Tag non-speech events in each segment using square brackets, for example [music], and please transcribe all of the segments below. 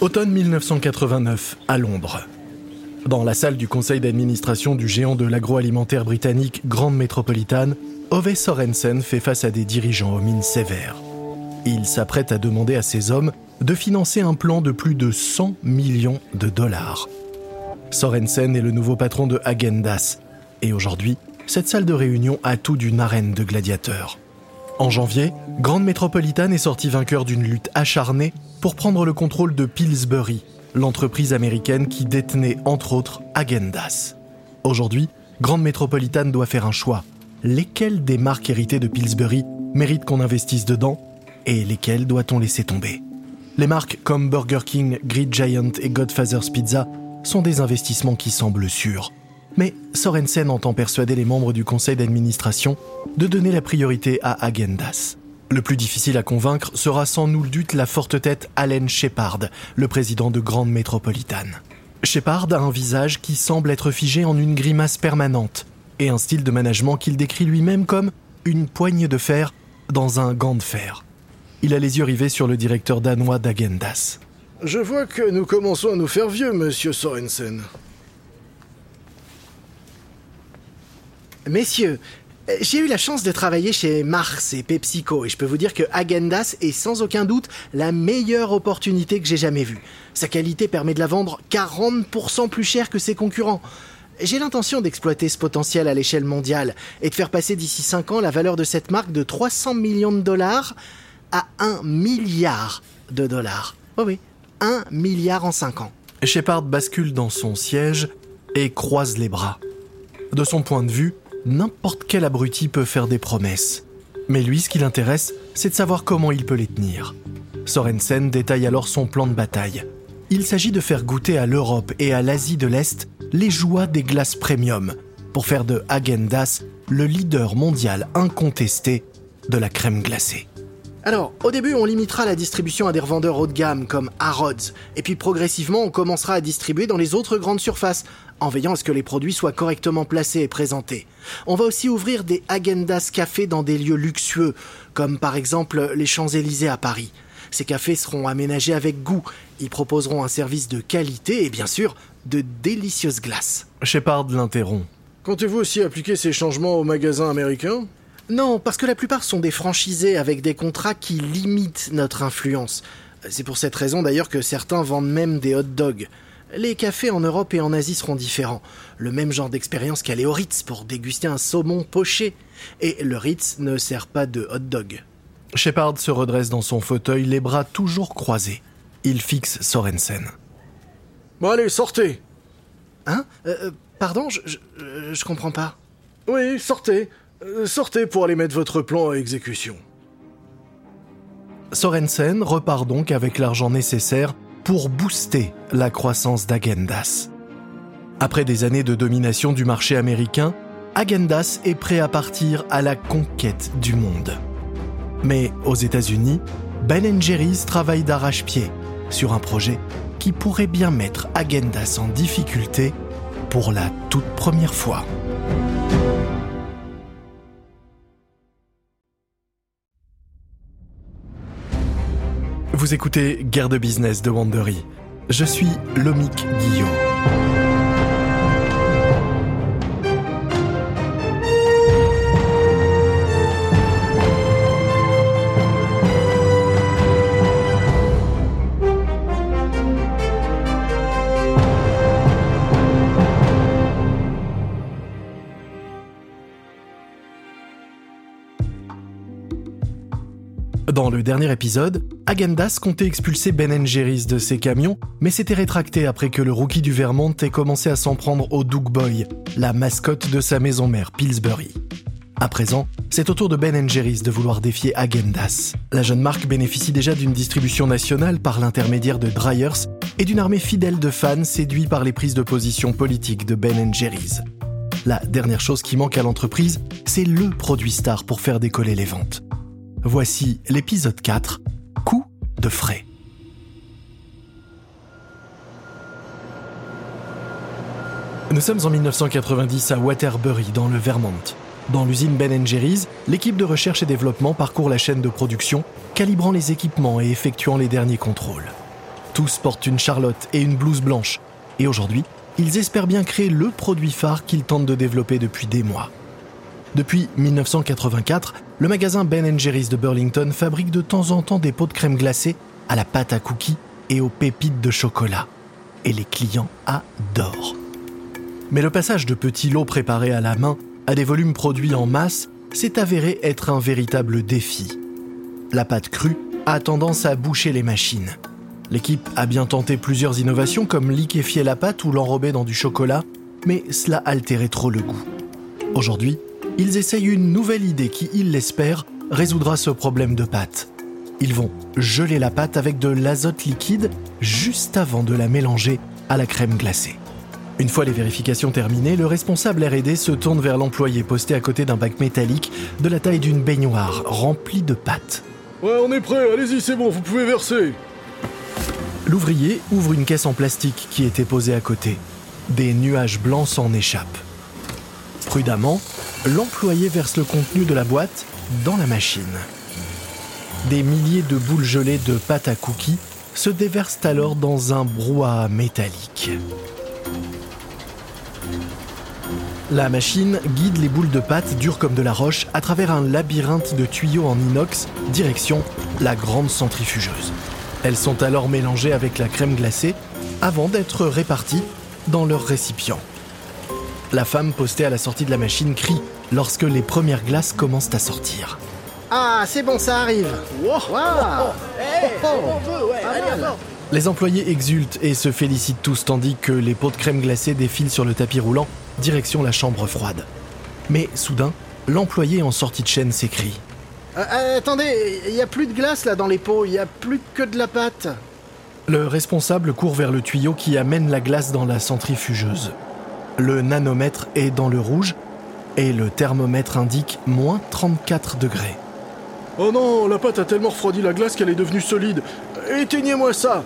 Automne 1989, à Londres. Dans la salle du conseil d'administration du géant de l'agroalimentaire britannique Grande Métropolitane, Ove Sorensen fait face à des dirigeants aux mines sévères. Il s'apprête à demander à ses hommes de financer un plan de plus de 100 millions de dollars. Sorensen est le nouveau patron de Agendas, et aujourd'hui, cette salle de réunion a tout d'une arène de gladiateurs. En janvier, Grande Métropolitane est sortie vainqueur d'une lutte acharnée pour prendre le contrôle de Pillsbury, l'entreprise américaine qui détenait entre autres Agendas. Aujourd'hui, Grande Métropolitane doit faire un choix. Lesquelles des marques héritées de Pillsbury méritent qu'on investisse dedans et lesquelles doit-on laisser tomber? Les marques comme Burger King, Grid Giant et Godfather's Pizza sont des investissements qui semblent sûrs. Mais Sorensen entend persuader les membres du conseil d'administration de donner la priorité à Agendas. Le plus difficile à convaincre sera sans nul doute la forte tête Allen Shepard, le président de Grande Métropolitane. Shepard a un visage qui semble être figé en une grimace permanente et un style de management qu'il décrit lui-même comme une poignée de fer dans un gant de fer. Il a les yeux rivés sur le directeur danois d'Agendas. Je vois que nous commençons à nous faire vieux, monsieur Sorensen. Messieurs, j'ai eu la chance de travailler chez Mars et PepsiCo et je peux vous dire que Agendas est sans aucun doute la meilleure opportunité que j'ai jamais vue. Sa qualité permet de la vendre 40% plus cher que ses concurrents. J'ai l'intention d'exploiter ce potentiel à l'échelle mondiale et de faire passer d'ici 5 ans la valeur de cette marque de 300 millions de dollars à 1 milliard de dollars. Oh oui, 1 milliard en 5 ans. Shepard bascule dans son siège et croise les bras. De son point de vue, n'importe quel abruti peut faire des promesses. Mais lui, ce qui l'intéresse, c'est de savoir comment il peut les tenir. Sorensen détaille alors son plan de bataille. Il s'agit de faire goûter à l'Europe et à l'Asie de l'Est les joies des glaces premium, pour faire de Agendas le leader mondial incontesté de la crème glacée. Alors, au début, on limitera la distribution à des revendeurs haut de gamme comme Harrods, et puis progressivement, on commencera à distribuer dans les autres grandes surfaces, en veillant à ce que les produits soient correctement placés et présentés. On va aussi ouvrir des Agendas cafés dans des lieux luxueux, comme par exemple les Champs-Élysées à Paris. Ces cafés seront aménagés avec goût, ils proposeront un service de qualité et bien sûr de délicieuses glaces. Shepard l'interrompt. Comptez-vous aussi appliquer ces changements aux magasins américains? Non, parce que la plupart sont des franchisés avec des contrats qui limitent notre influence. C'est pour cette raison d'ailleurs que certains vendent même des hot dogs. Les cafés en Europe et en Asie seront différents. Le même genre d'expérience qu'aller au Ritz pour déguster un saumon poché. Et le Ritz ne sert pas de hot dog. Shepard se redresse dans son fauteuil, les bras toujours croisés. Il fixe Sorensen. Bon allez, sortez Hein? Euh, euh, Pardon, je, je, euh, je comprends pas. Oui, sortez Sortez pour aller mettre votre plan à exécution. Sorensen repart donc avec l'argent nécessaire pour booster la croissance d'Agendas. Après des années de domination du marché américain, Agendas est prêt à partir à la conquête du monde. Mais aux États-Unis, Ben Jerry's travaille d'arrache-pied sur un projet qui pourrait bien mettre Agendas en difficulté pour la toute première fois. Vous écoutez Guerre de business de Wandery. Je suis Lomic Guillot. Dans le dernier épisode, Agendas comptait expulser Ben Jerry's de ses camions, mais s'était rétracté après que le rookie du Vermont ait commencé à s'en prendre au Doug Boy, la mascotte de sa maison mère Pillsbury. À présent, c'est au tour de Ben Jerry's de vouloir défier Agendas. La jeune marque bénéficie déjà d'une distribution nationale par l'intermédiaire de Dryers et d'une armée fidèle de fans séduits par les prises de position politiques de Ben Jerry's. La dernière chose qui manque à l'entreprise, c'est le produit star pour faire décoller les ventes. Voici l'épisode 4, Coup de frais. Nous sommes en 1990 à Waterbury, dans le Vermont. Dans l'usine Ben Jerry's, l'équipe de recherche et développement parcourt la chaîne de production, calibrant les équipements et effectuant les derniers contrôles. Tous portent une charlotte et une blouse blanche. Et aujourd'hui, ils espèrent bien créer le produit phare qu'ils tentent de développer depuis des mois. Depuis 1984, le magasin Ben Jerry's de Burlington fabrique de temps en temps des pots de crème glacée à la pâte à cookies et aux pépites de chocolat. Et les clients adorent. Mais le passage de petits lots préparés à la main à des volumes produits en masse s'est avéré être un véritable défi. La pâte crue a tendance à boucher les machines. L'équipe a bien tenté plusieurs innovations comme liquéfier la pâte ou l'enrober dans du chocolat, mais cela altérait trop le goût. Aujourd'hui, ils essayent une nouvelle idée qui, ils l'espèrent, résoudra ce problème de pâte. Ils vont geler la pâte avec de l'azote liquide juste avant de la mélanger à la crème glacée. Une fois les vérifications terminées, le responsable RD se tourne vers l'employé posté à côté d'un bac métallique de la taille d'une baignoire remplie de pâte. Ouais, on est prêt, allez-y, c'est bon, vous pouvez verser. L'ouvrier ouvre une caisse en plastique qui était posée à côté. Des nuages blancs s'en échappent. Prudemment, l'employé verse le contenu de la boîte dans la machine. Des milliers de boules gelées de pâte à cookies se déversent alors dans un brouhaha métallique. La machine guide les boules de pâte dures comme de la roche à travers un labyrinthe de tuyaux en inox, direction la grande centrifugeuse. Elles sont alors mélangées avec la crème glacée avant d'être réparties dans leur récipient. La femme postée à la sortie de la machine crie lorsque les premières glaces commencent à sortir. Ah, c'est bon, ça arrive. Les employés exultent et se félicitent tous tandis que les pots de crème glacée défilent sur le tapis roulant, direction la chambre froide. Mais soudain, l'employé en sortie de chaîne s'écrie. Euh, euh, attendez, il n'y a plus de glace là dans les pots, il n'y a plus que de la pâte. Le responsable court vers le tuyau qui amène la glace dans la centrifugeuse. Le nanomètre est dans le rouge et le thermomètre indique moins 34 degrés. Oh non, la pâte a tellement refroidi la glace qu'elle est devenue solide. Éteignez-moi ça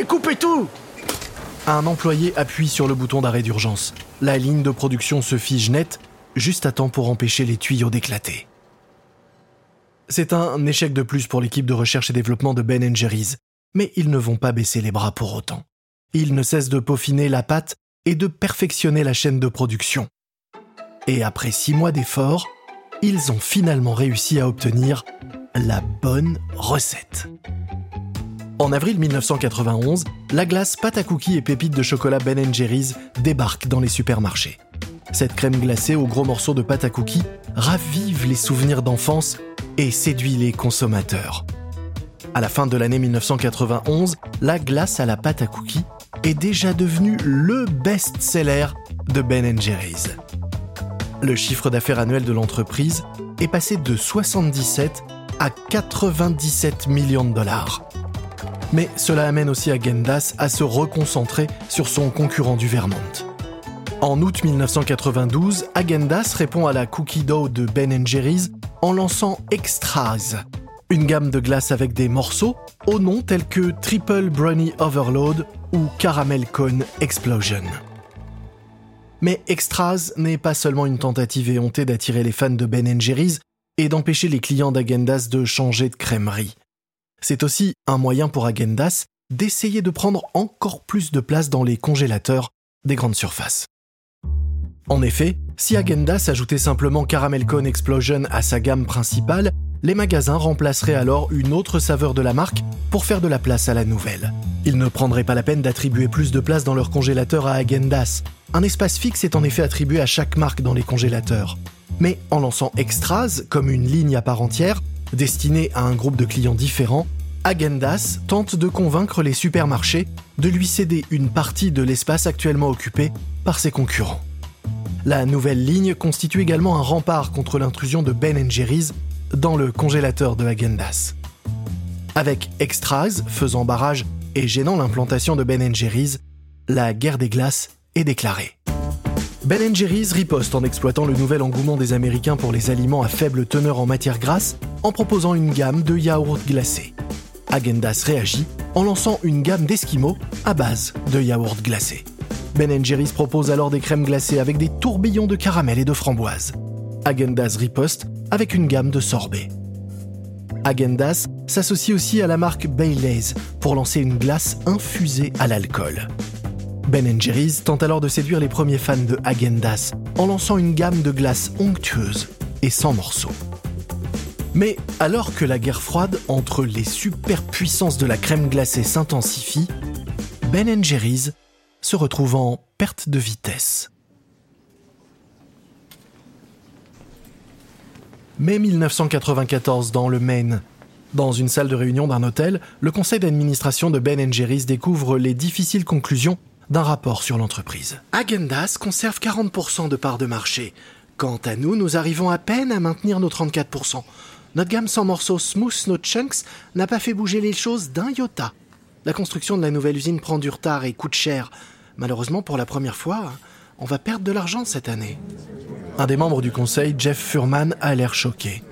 Et coupez tout Un employé appuie sur le bouton d'arrêt d'urgence. La ligne de production se fige net, juste à temps pour empêcher les tuyaux d'éclater. C'est un échec de plus pour l'équipe de recherche et développement de Ben Jerry's, mais ils ne vont pas baisser les bras pour autant. Ils ne cessent de peaufiner la pâte et de perfectionner la chaîne de production. Et après six mois d'efforts, ils ont finalement réussi à obtenir la bonne recette. En avril 1991, la glace pâte à cookies et pépites de chocolat Ben Jerry's débarque dans les supermarchés. Cette crème glacée aux gros morceaux de pâte à cookies ravive les souvenirs d'enfance et séduit les consommateurs. À la fin de l'année 1991, la glace à la pâte à cookies est déjà devenue le best-seller de Ben Jerry's. Le chiffre d'affaires annuel de l'entreprise est passé de 77 à 97 millions de dollars. Mais cela amène aussi Agendas à se reconcentrer sur son concurrent du Vermont. En août 1992, Agendas répond à la cookie dough de Ben Jerry's en lançant Extras, une gamme de glace avec des morceaux aux noms tels que Triple Brownie Overload ou Caramel Cone Explosion. Mais Extras n'est pas seulement une tentative éhontée d'attirer les fans de Ben Jerry's et d'empêcher les clients d'Agendas de changer de crèmerie. C'est aussi un moyen pour Agendas d'essayer de prendre encore plus de place dans les congélateurs des grandes surfaces. En effet, si Agendas ajoutait simplement Caramel Cone Explosion à sa gamme principale, les magasins remplaceraient alors une autre saveur de la marque pour faire de la place à la nouvelle. Ils ne prendraient pas la peine d'attribuer plus de place dans leur congélateur à Agendas. Un espace fixe est en effet attribué à chaque marque dans les congélateurs. Mais en lançant Extras comme une ligne à part entière, destinée à un groupe de clients différents, Agendas tente de convaincre les supermarchés de lui céder une partie de l'espace actuellement occupé par ses concurrents. La nouvelle ligne constitue également un rempart contre l'intrusion de Ben Jerry's dans le congélateur de Agendas. Avec Extras faisant barrage et gênant l'implantation de Ben Jerry's, la guerre des glaces est déclarée. Ben Jerry's riposte en exploitant le nouvel engouement des Américains pour les aliments à faible teneur en matière grasse en proposant une gamme de yaourts glacés. Agendas réagit en lançant une gamme d'esquimaux à base de yaourts glacés. Ben Jerry's propose alors des crèmes glacées avec des tourbillons de caramel et de framboise. Agendas riposte avec une gamme de sorbets. Agendas s'associe aussi à la marque Baileys pour lancer une glace infusée à l'alcool. Ben Jerry's tente alors de séduire les premiers fans de Agendas en lançant une gamme de glaces onctueuses et sans morceaux. Mais alors que la guerre froide entre les superpuissances de la crème glacée s'intensifie, Ben Jerry's se retrouve en perte de vitesse. Mai 1994 dans le Maine. Dans une salle de réunion d'un hôtel, le conseil d'administration de Ben Jerry's découvre les difficiles conclusions d'un rapport sur l'entreprise. Agendas conserve 40% de part de marché. Quant à nous, nous arrivons à peine à maintenir nos 34%. Notre gamme sans morceaux Smooth No Chunks n'a pas fait bouger les choses d'un iota. La construction de la nouvelle usine prend du retard et coûte cher. Malheureusement, pour la première fois, on va perdre de l'argent cette année. Un des membres du conseil, Jeff Furman, a l'air choqué.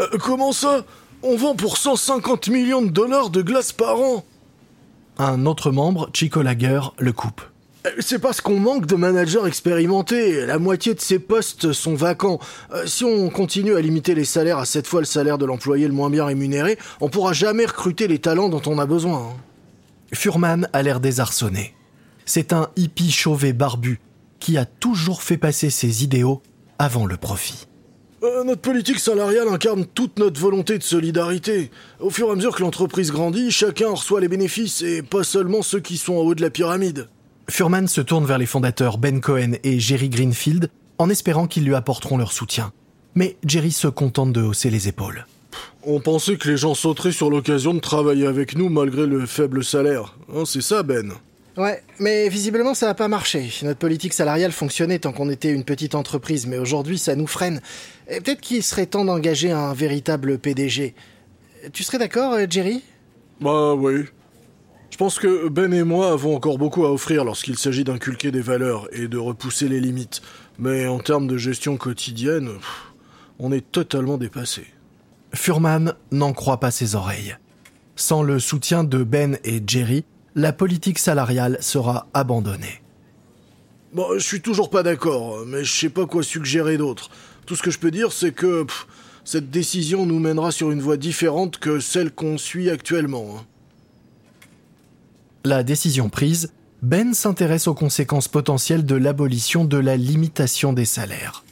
Euh, comment ça? On vend pour 150 millions de dollars de glace par an Un autre membre, Chico Lager, le coupe. Euh, c'est parce qu'on manque de managers expérimentés. La moitié de ces postes sont vacants. Euh, si on continue à limiter les salaires à sept fois le salaire de l'employé le moins bien rémunéré, on pourra jamais recruter les talents dont on a besoin. Hein. Furman a l'air désarçonné. C'est un hippie chauvé barbu qui a toujours fait passer ses idéaux avant le profit. Euh, notre politique salariale incarne toute notre volonté de solidarité. Au fur et à mesure que l'entreprise grandit, chacun reçoit les bénéfices et pas seulement ceux qui sont en haut de la pyramide. Furman se tourne vers les fondateurs Ben Cohen et Jerry Greenfield en espérant qu'ils lui apporteront leur soutien. Mais Jerry se contente de hausser les épaules. On pensait que les gens sauteraient sur l'occasion de travailler avec nous malgré le faible salaire. Hein, c'est ça, Ben? Ouais, mais visiblement ça n'a pas marché. Notre politique salariale fonctionnait tant qu'on était une petite entreprise, mais aujourd'hui ça nous freine. Peut-être qu'il serait temps d'engager un véritable PDG. Tu serais d'accord, euh, Jerry? Bah oui. Je pense que Ben et moi avons encore beaucoup à offrir lorsqu'il s'agit d'inculquer des valeurs et de repousser les limites. Mais en termes de gestion quotidienne, on est totalement dépassé. Furman n'en croit pas ses oreilles. Sans le soutien de Ben et Jerry, la politique salariale sera abandonnée. Bon, je suis toujours pas d'accord, mais je sais pas quoi suggérer d'autre. Tout ce que je peux dire, c'est que cette décision nous mènera sur une voie différente que celle qu'on suit actuellement. Hein. La décision prise, Ben s'intéresse aux conséquences potentielles de l'abolition de la limitation des salaires.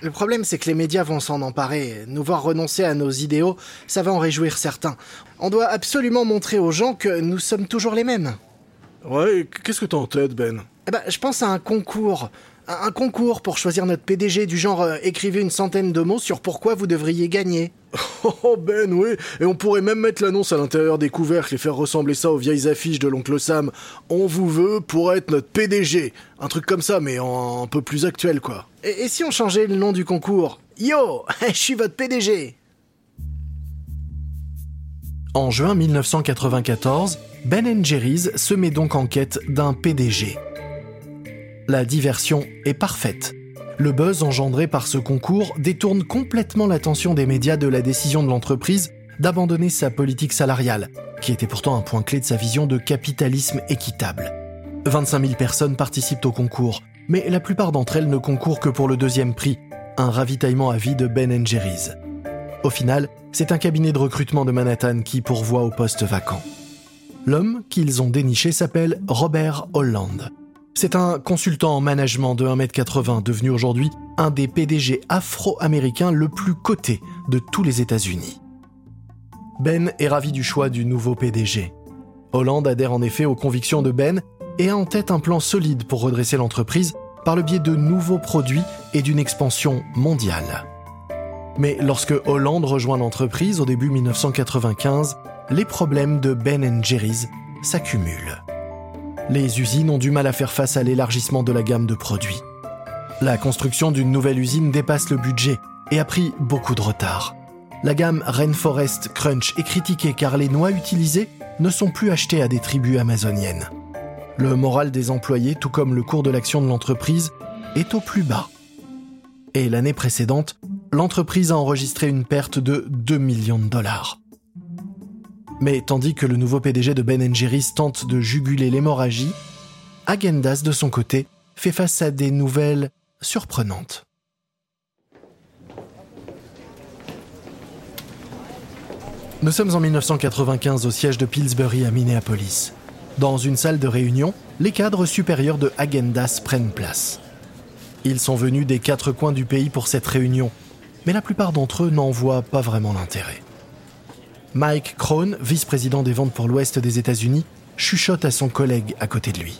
Le problème, c'est que les médias vont s'en emparer. Nous voir renoncer à nos idéaux, ça va en réjouir certains. On doit absolument montrer aux gens que nous sommes toujours les mêmes. Ouais, qu'est-ce que t'as en tête, Ben? Eh ben, Je pense à un concours. Un concours pour choisir notre PDG du genre euh, écrivez une centaine de mots sur pourquoi vous devriez gagner. [laughs] Oh Ben, oui, et on pourrait même mettre l'annonce à l'intérieur des couvercles et faire ressembler ça aux vieilles affiches de l'oncle Sam. On vous veut pour être notre PDG. Un truc comme ça, mais un peu plus actuel, quoi. Et, si on changeait le nom du concours? Yo, [laughs] je suis votre PDG En juin 1994, Ben Jerry's se met donc en quête d'un PDG. La diversion est parfaite. Le buzz engendré par ce concours détourne complètement l'attention des médias de la décision de l'entreprise d'abandonner sa politique salariale, qui était pourtant un point clé de sa vision de capitalisme équitable. 25 000 personnes participent au concours, mais la plupart d'entre elles ne concourent que pour le deuxième prix, un ravitaillement à vie de Ben Jerry's. Au final, c'est un cabinet de recrutement de Manhattan qui pourvoit au poste vacant. L'homme qu'ils ont déniché s'appelle Robert Holland. C'est un consultant en management de 1m80 devenu aujourd'hui un des PDG afro-américains le plus coté de tous les États-Unis. Ben est ravi du choix du nouveau PDG. Hollande adhère en effet aux convictions de Ben et a en tête un plan solide pour redresser l'entreprise par le biais de nouveaux produits et d'une expansion mondiale. Mais lorsque Hollande rejoint l'entreprise au début 1995, les problèmes de Ben Jerry's s'accumulent les usines ont du mal à faire face à l'élargissement de la gamme de produits. La construction d'une nouvelle usine dépasse le budget et a pris beaucoup de retard. La gamme Rainforest Crunch est critiquée car les noix utilisées ne sont plus achetées à des tribus amazoniennes. Le moral des employés, tout comme le cours de l'action de l'entreprise, est au plus bas. Et l'année précédente, l'entreprise a enregistré une perte de 2 millions de dollars. Mais tandis que le nouveau PDG de Ben Jerry's tente de juguler l'hémorragie, Agendas, de son côté, fait face à des nouvelles surprenantes. Nous sommes en 1995 au siège de Pillsbury à Minneapolis. Dans une salle de réunion, les cadres supérieurs de Agendas prennent place. Ils sont venus des quatre coins du pays pour cette réunion, mais la plupart d'entre eux n'en voient pas vraiment l'intérêt. Mike Krohn, vice-président des ventes pour l'Ouest des États-Unis, chuchote à son collègue à côté de lui.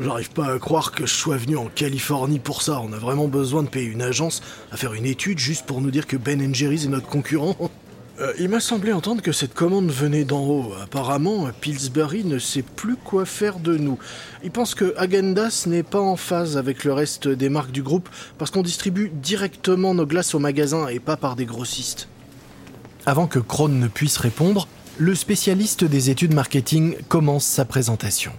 J'arrive pas à croire que je sois venu en Californie pour ça. On a vraiment besoin de payer une agence à faire une étude juste pour nous dire que Ben Jerry's est notre concurrent. Euh, il m'a semblé entendre que cette commande venait d'en haut. Apparemment, Pillsbury ne sait plus quoi faire de nous. Il pense que Agendas n'est pas en phase avec le reste des marques du groupe parce qu'on distribue directement nos glaces au magasin et pas par des grossistes. Avant que Krohn ne puisse répondre, le spécialiste des études marketing commence sa présentation.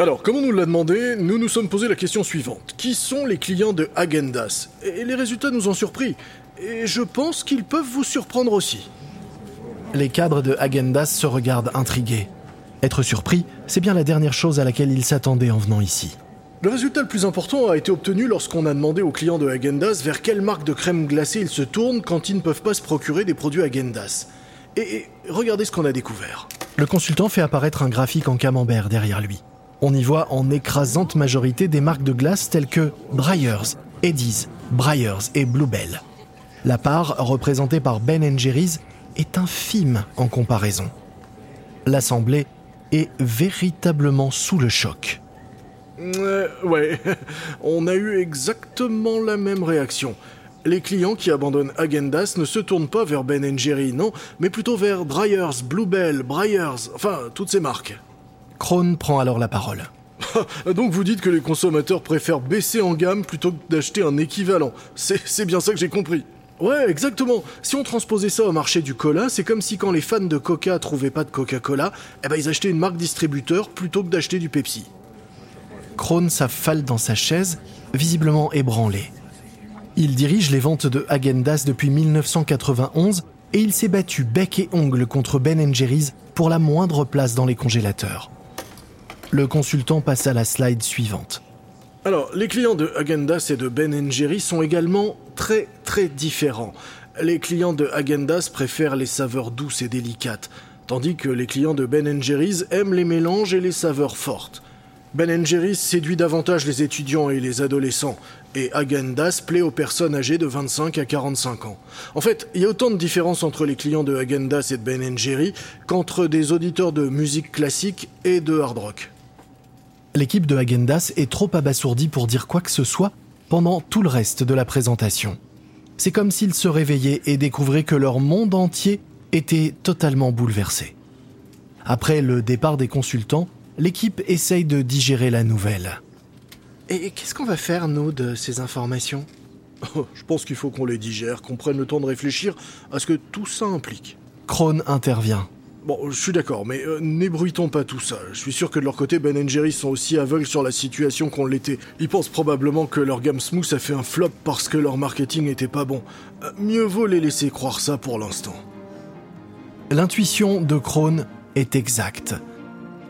Alors, comme on nous l'a demandé, nous nous sommes posé la question suivante. Qui sont les clients de Agendas? Et les résultats nous ont surpris. Et je pense qu'ils peuvent vous surprendre aussi. Les cadres de Agendas se regardent intrigués. Être surpris, c'est bien la dernière chose à laquelle ils s'attendaient en venant ici. Le résultat le plus important a été obtenu lorsqu'on a demandé aux clients de Agendas vers quelle marque de crème glacée ils se tournent quand ils ne peuvent pas se procurer des produits Agendas. Et, regardez ce qu'on a découvert. Le consultant fait apparaître un graphique en camembert derrière lui. On y voit en écrasante majorité des marques de glace telles que Breyers, Eddie's, Breyers et Bluebell. La part représentée par Ben Jerry's est infime en comparaison. L'assemblée est véritablement sous le choc. Euh, ouais, [laughs] on a eu exactement la même réaction. Les clients qui abandonnent Agendas ne se tournent pas vers Ben Jerry, non, mais plutôt vers Breyers, Bluebell, Breyers, enfin, toutes ces marques. Krohn prend alors la parole. [laughs] Donc vous dites que les consommateurs préfèrent baisser en gamme plutôt que d'acheter un équivalent. C'est bien ça que j'ai compris. Ouais, exactement. Si on transposait ça au marché du cola, c'est comme si quand les fans de Coca trouvaient pas de Coca-Cola, eh ben ils achetaient une marque distributeur plutôt que d'acheter du Pepsi. Krohn s'affale dans sa chaise, visiblement ébranlé. Il dirige les ventes de Agendas depuis 1991 et il s'est battu bec et ongle contre Ben Jerry's pour la moindre place dans les congélateurs. Le consultant passe à la slide suivante. Alors, les clients de Agendas et de Ben Jerry sont également très très différents. Les clients de Agendas préfèrent les saveurs douces et délicates, tandis que les clients de Ben Jerry's aiment les mélanges et les saveurs fortes. Ben Jerry's séduit davantage les étudiants et les adolescents, et Agendas plaît aux personnes âgées de 25 à 45 ans. En fait, il y a autant de différences entre les clients de Agendas et de Ben Jerry qu'entre des auditeurs de musique classique et de hard rock. L'équipe de Agendas est trop abasourdie pour dire quoi que ce soit pendant tout le reste de la présentation. C'est comme s'ils se réveillaient et découvraient que leur monde entier était totalement bouleversé. Après le départ des consultants, l'équipe essaye de digérer la nouvelle. Et qu'est-ce qu'on va faire, nous, de ces informations? Je pense qu'il faut qu'on les digère, qu'on prenne le temps de réfléchir à ce que tout ça implique. Krohn intervient. Bon, je suis d'accord, mais euh, n'ébruitons pas tout ça. Je suis sûr que de leur côté, Ben Jerry sont aussi aveugles sur la situation qu'on l'était. Ils pensent probablement que leur gamme smooth a fait un flop parce que leur marketing était pas bon. Euh, mieux vaut les laisser croire ça pour l'instant. L'intuition de Krohn est exacte.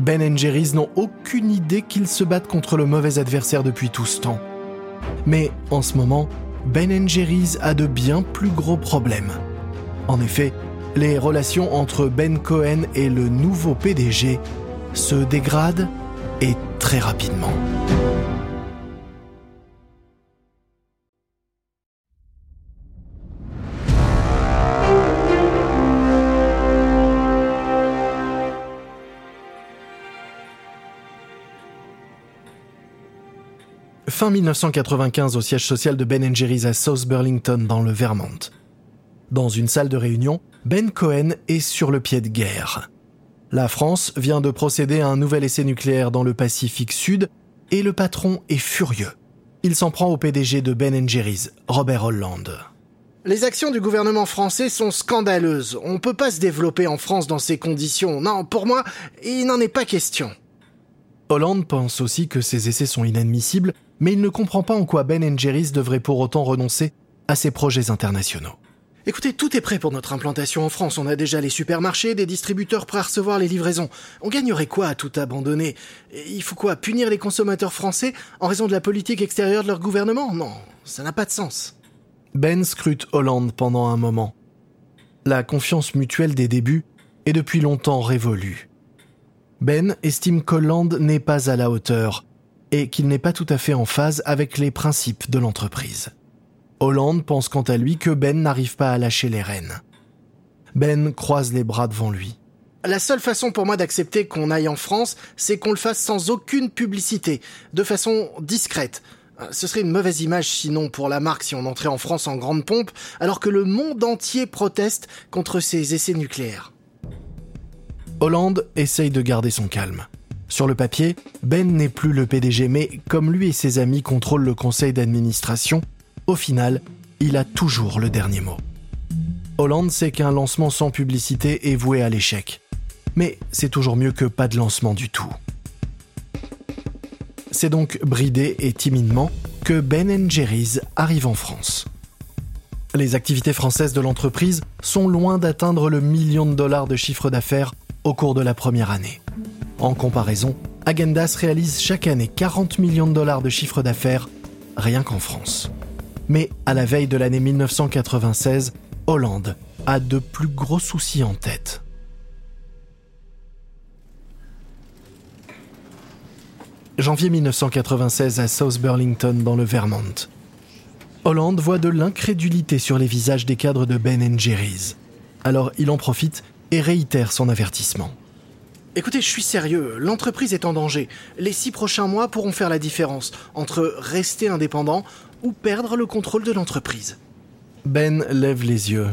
Ben Jerry's n'ont aucune idée qu'ils se battent contre le mauvais adversaire depuis tout ce temps. Mais en ce moment, Ben Jerry's a de bien plus gros problèmes. En effet, les relations entre Ben Cohen et le nouveau PDG se dégradent et très rapidement. Fin 1995 au siège social de Ben Jerry's à South Burlington dans le Vermont. Dans une salle de réunion, Ben Cohen est sur le pied de guerre. La France vient de procéder à un nouvel essai nucléaire dans le Pacifique Sud et le patron est furieux. Il s'en prend au PDG de Ben Jerry's, Robert Holland. Les actions du gouvernement français sont scandaleuses. On ne peut pas se développer en France dans ces conditions. Non, pour moi, il n'en est pas question. Hollande pense aussi que ces essais sont inadmissibles, mais il ne comprend pas en quoi Ben Jerry's devrait pour autant renoncer à ses projets internationaux. Écoutez, tout est prêt pour notre implantation en France. On a déjà les supermarchés, des distributeurs prêts à recevoir les livraisons. On gagnerait quoi à tout abandonner? Il faut quoi Punir les consommateurs français en raison de la politique extérieure de leur gouvernement? Non, ça n'a pas de sens. Ben scrute Hollande pendant un moment. La confiance mutuelle des débuts est depuis longtemps révolue. Ben estime qu'Hollande n'est pas à la hauteur et qu'il n'est pas tout à fait en phase avec les principes de l'entreprise. Hollande pense quant à lui que Ben n'arrive pas à lâcher les rênes. Ben croise les bras devant lui. La seule façon pour moi d'accepter qu'on aille en France, c'est qu'on le fasse sans aucune publicité, de façon discrète. Euh, ce serait une mauvaise image sinon pour la marque si on entrait en France en grande pompe, alors que le monde entier proteste contre ces essais nucléaires. Hollande essaye de garder son calme. Sur le papier, Ben n'est plus le PDG, mais comme lui et ses amis contrôlent le conseil d'administration, au final, il a toujours le dernier mot. Hollande sait qu'un lancement sans publicité est voué à l'échec. Mais c'est toujours mieux que pas de lancement du tout. C'est donc bridé et timidement que Ben Jerry's arrive en France. Les activités françaises de l'entreprise sont loin d'atteindre le million de dollars de chiffre d'affaires au cours de la première année. En comparaison, Agendas réalise chaque année 40 millions de dollars de chiffre d'affaires rien qu'en France. Mais à la veille de l'année 1996, Hollande a de plus gros soucis en tête. Janvier 1996 à South Burlington dans le Vermont. Hollande voit de l'incrédulité sur les visages des cadres de Ben Jerry's. Alors il en profite et réitère son avertissement. Écoutez, je suis sérieux, l'entreprise est en danger. Les six prochains mois pourront faire la différence entre rester indépendant ou perdre le contrôle de l'entreprise. Ben lève les yeux.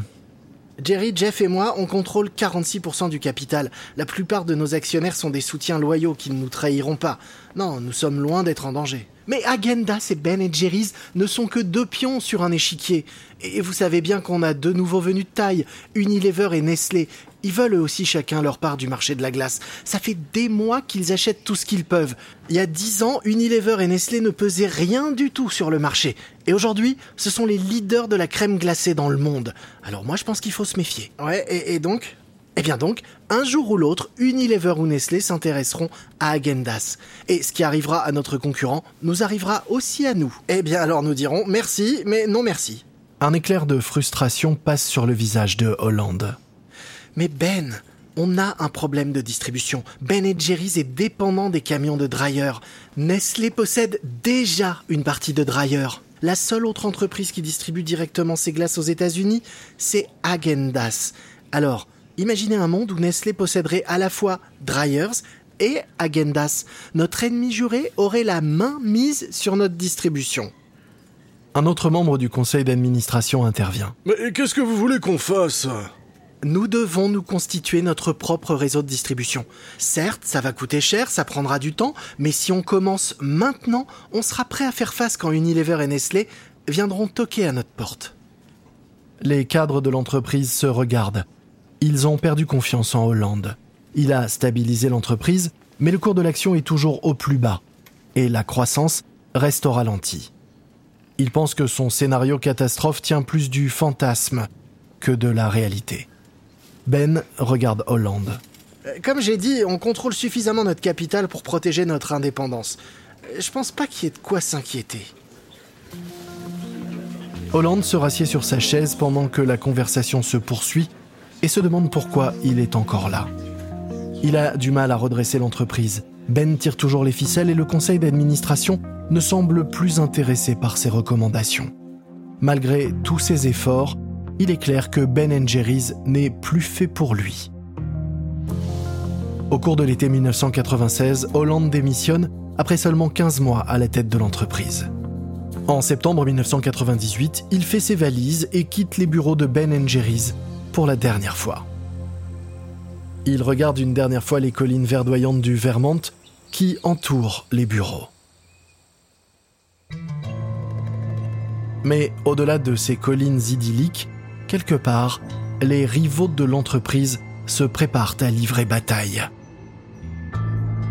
Jerry, Jeff et moi, on contrôle 46% du capital. La plupart de nos actionnaires sont des soutiens loyaux qui ne nous trahiront pas. Non, nous sommes loin d'être en danger. Mais Agendas et Ben et Jerry's ne sont que deux pions sur un échiquier. Et vous savez bien qu'on a deux nouveaux venus de taille, Unilever et Nestlé. Ils veulent eux aussi chacun leur part du marché de la glace. Ça fait des mois qu'ils achètent tout ce qu'ils peuvent. Il y a dix ans, Unilever et Nestlé ne pesaient rien du tout sur le marché. Et aujourd'hui, ce sont les leaders de la crème glacée dans le monde. Alors moi, je pense qu'il faut se méfier. Ouais, et, et donc? Eh bien donc, un jour ou l'autre, Unilever ou Nestlé s'intéresseront à Agendas. Et ce qui arrivera à notre concurrent nous arrivera aussi à nous. Eh bien alors nous dirons merci, mais non merci. Un éclair de frustration passe sur le visage de Hollande. Mais Ben, on a un problème de distribution. Ben Jerry's est dépendant des camions de Dryer. Nestlé possède déjà une partie de Dryer. La seule autre entreprise qui distribue directement ses glaces aux États-Unis, c'est Agendas. Alors, Imaginez un monde où Nestlé posséderait à la fois Dryers et Agendas. Notre ennemi juré aurait la main mise sur notre distribution. Un autre membre du conseil d'administration intervient. Mais qu'est-ce que vous voulez qu'on fasse? Nous devons nous constituer notre propre réseau de distribution. Certes, ça va coûter cher, ça prendra du temps, mais si on commence maintenant, on sera prêt à faire face quand Unilever et Nestlé viendront toquer à notre porte. Les cadres de l'entreprise se regardent. Ils ont perdu confiance en Hollande. Il a stabilisé l'entreprise, mais le cours de l'action est toujours au plus bas, et la croissance reste au ralenti. Il pense que son scénario catastrophe tient plus du fantasme que de la réalité. Ben regarde Hollande. Euh, comme j'ai dit, on contrôle suffisamment notre capital pour protéger notre indépendance. Euh, je pense pas qu'il y ait de quoi s'inquiéter. Hollande se rassied sur sa chaise pendant que la conversation se poursuit et se demande pourquoi il est encore là. Il a du mal à redresser l'entreprise. Ben tire toujours les ficelles et le conseil d'administration ne semble plus intéressé par ses recommandations. Malgré tous ses efforts, il est clair que Ben Jerry's n'est plus fait pour lui. Au cours de l'été 1996, Hollande démissionne après seulement 15 mois à la tête de l'entreprise. En septembre 1998, il fait ses valises et quitte les bureaux de Ben Jerry's pour la dernière fois. Il regarde une dernière fois les collines verdoyantes du Vermont qui entourent les bureaux. Mais au-delà de ces collines idylliques, quelque part, les rivaux de l'entreprise se préparent à livrer bataille.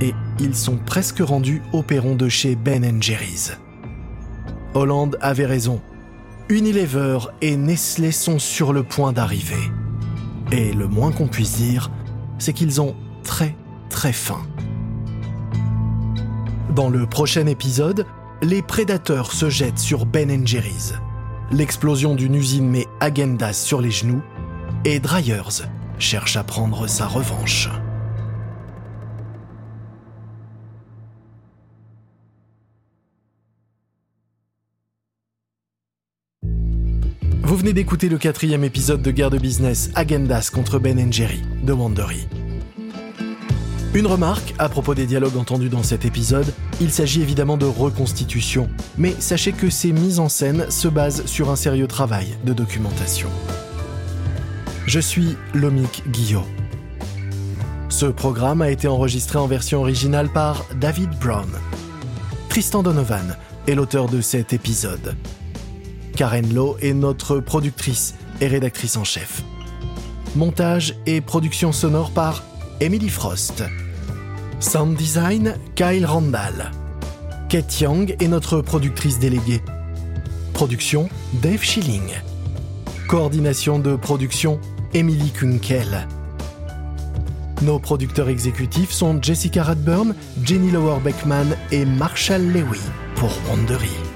Et ils sont presque rendus au perron de chez Ben Jerry's. Hollande avait raison, Unilever et Nestlé sont sur le point d'arriver. Et le moins qu'on puisse dire, c'est qu'ils ont très très faim. Dans le prochain épisode, les prédateurs se jettent sur Ben Jerry's. L'explosion d'une usine met Agendas sur les genoux et Dryers cherche à prendre sa revanche. Vous venez d'écouter le quatrième épisode de Guerre de Business Agendas contre Ben Jerry de Wandery. Une remarque à propos des dialogues entendus dans cet épisode, il s'agit évidemment de reconstitution, mais sachez que ces mises en scène se basent sur un sérieux travail de documentation. Je suis Lomik Guillot. Ce programme a été enregistré en version originale par David Brown. Tristan Donovan est l'auteur de cet épisode. Karen Lowe est notre productrice et rédactrice en chef. Montage et production sonore par Emily Frost. Sound design, Kyle Randall. Kate Young est notre productrice déléguée. Production, Dave Schilling. Coordination de production, Emily Kunkel. Nos producteurs exécutifs sont Jessica Radburn, Jenny Lower Beckman et Marshall Lewy pour Wandery.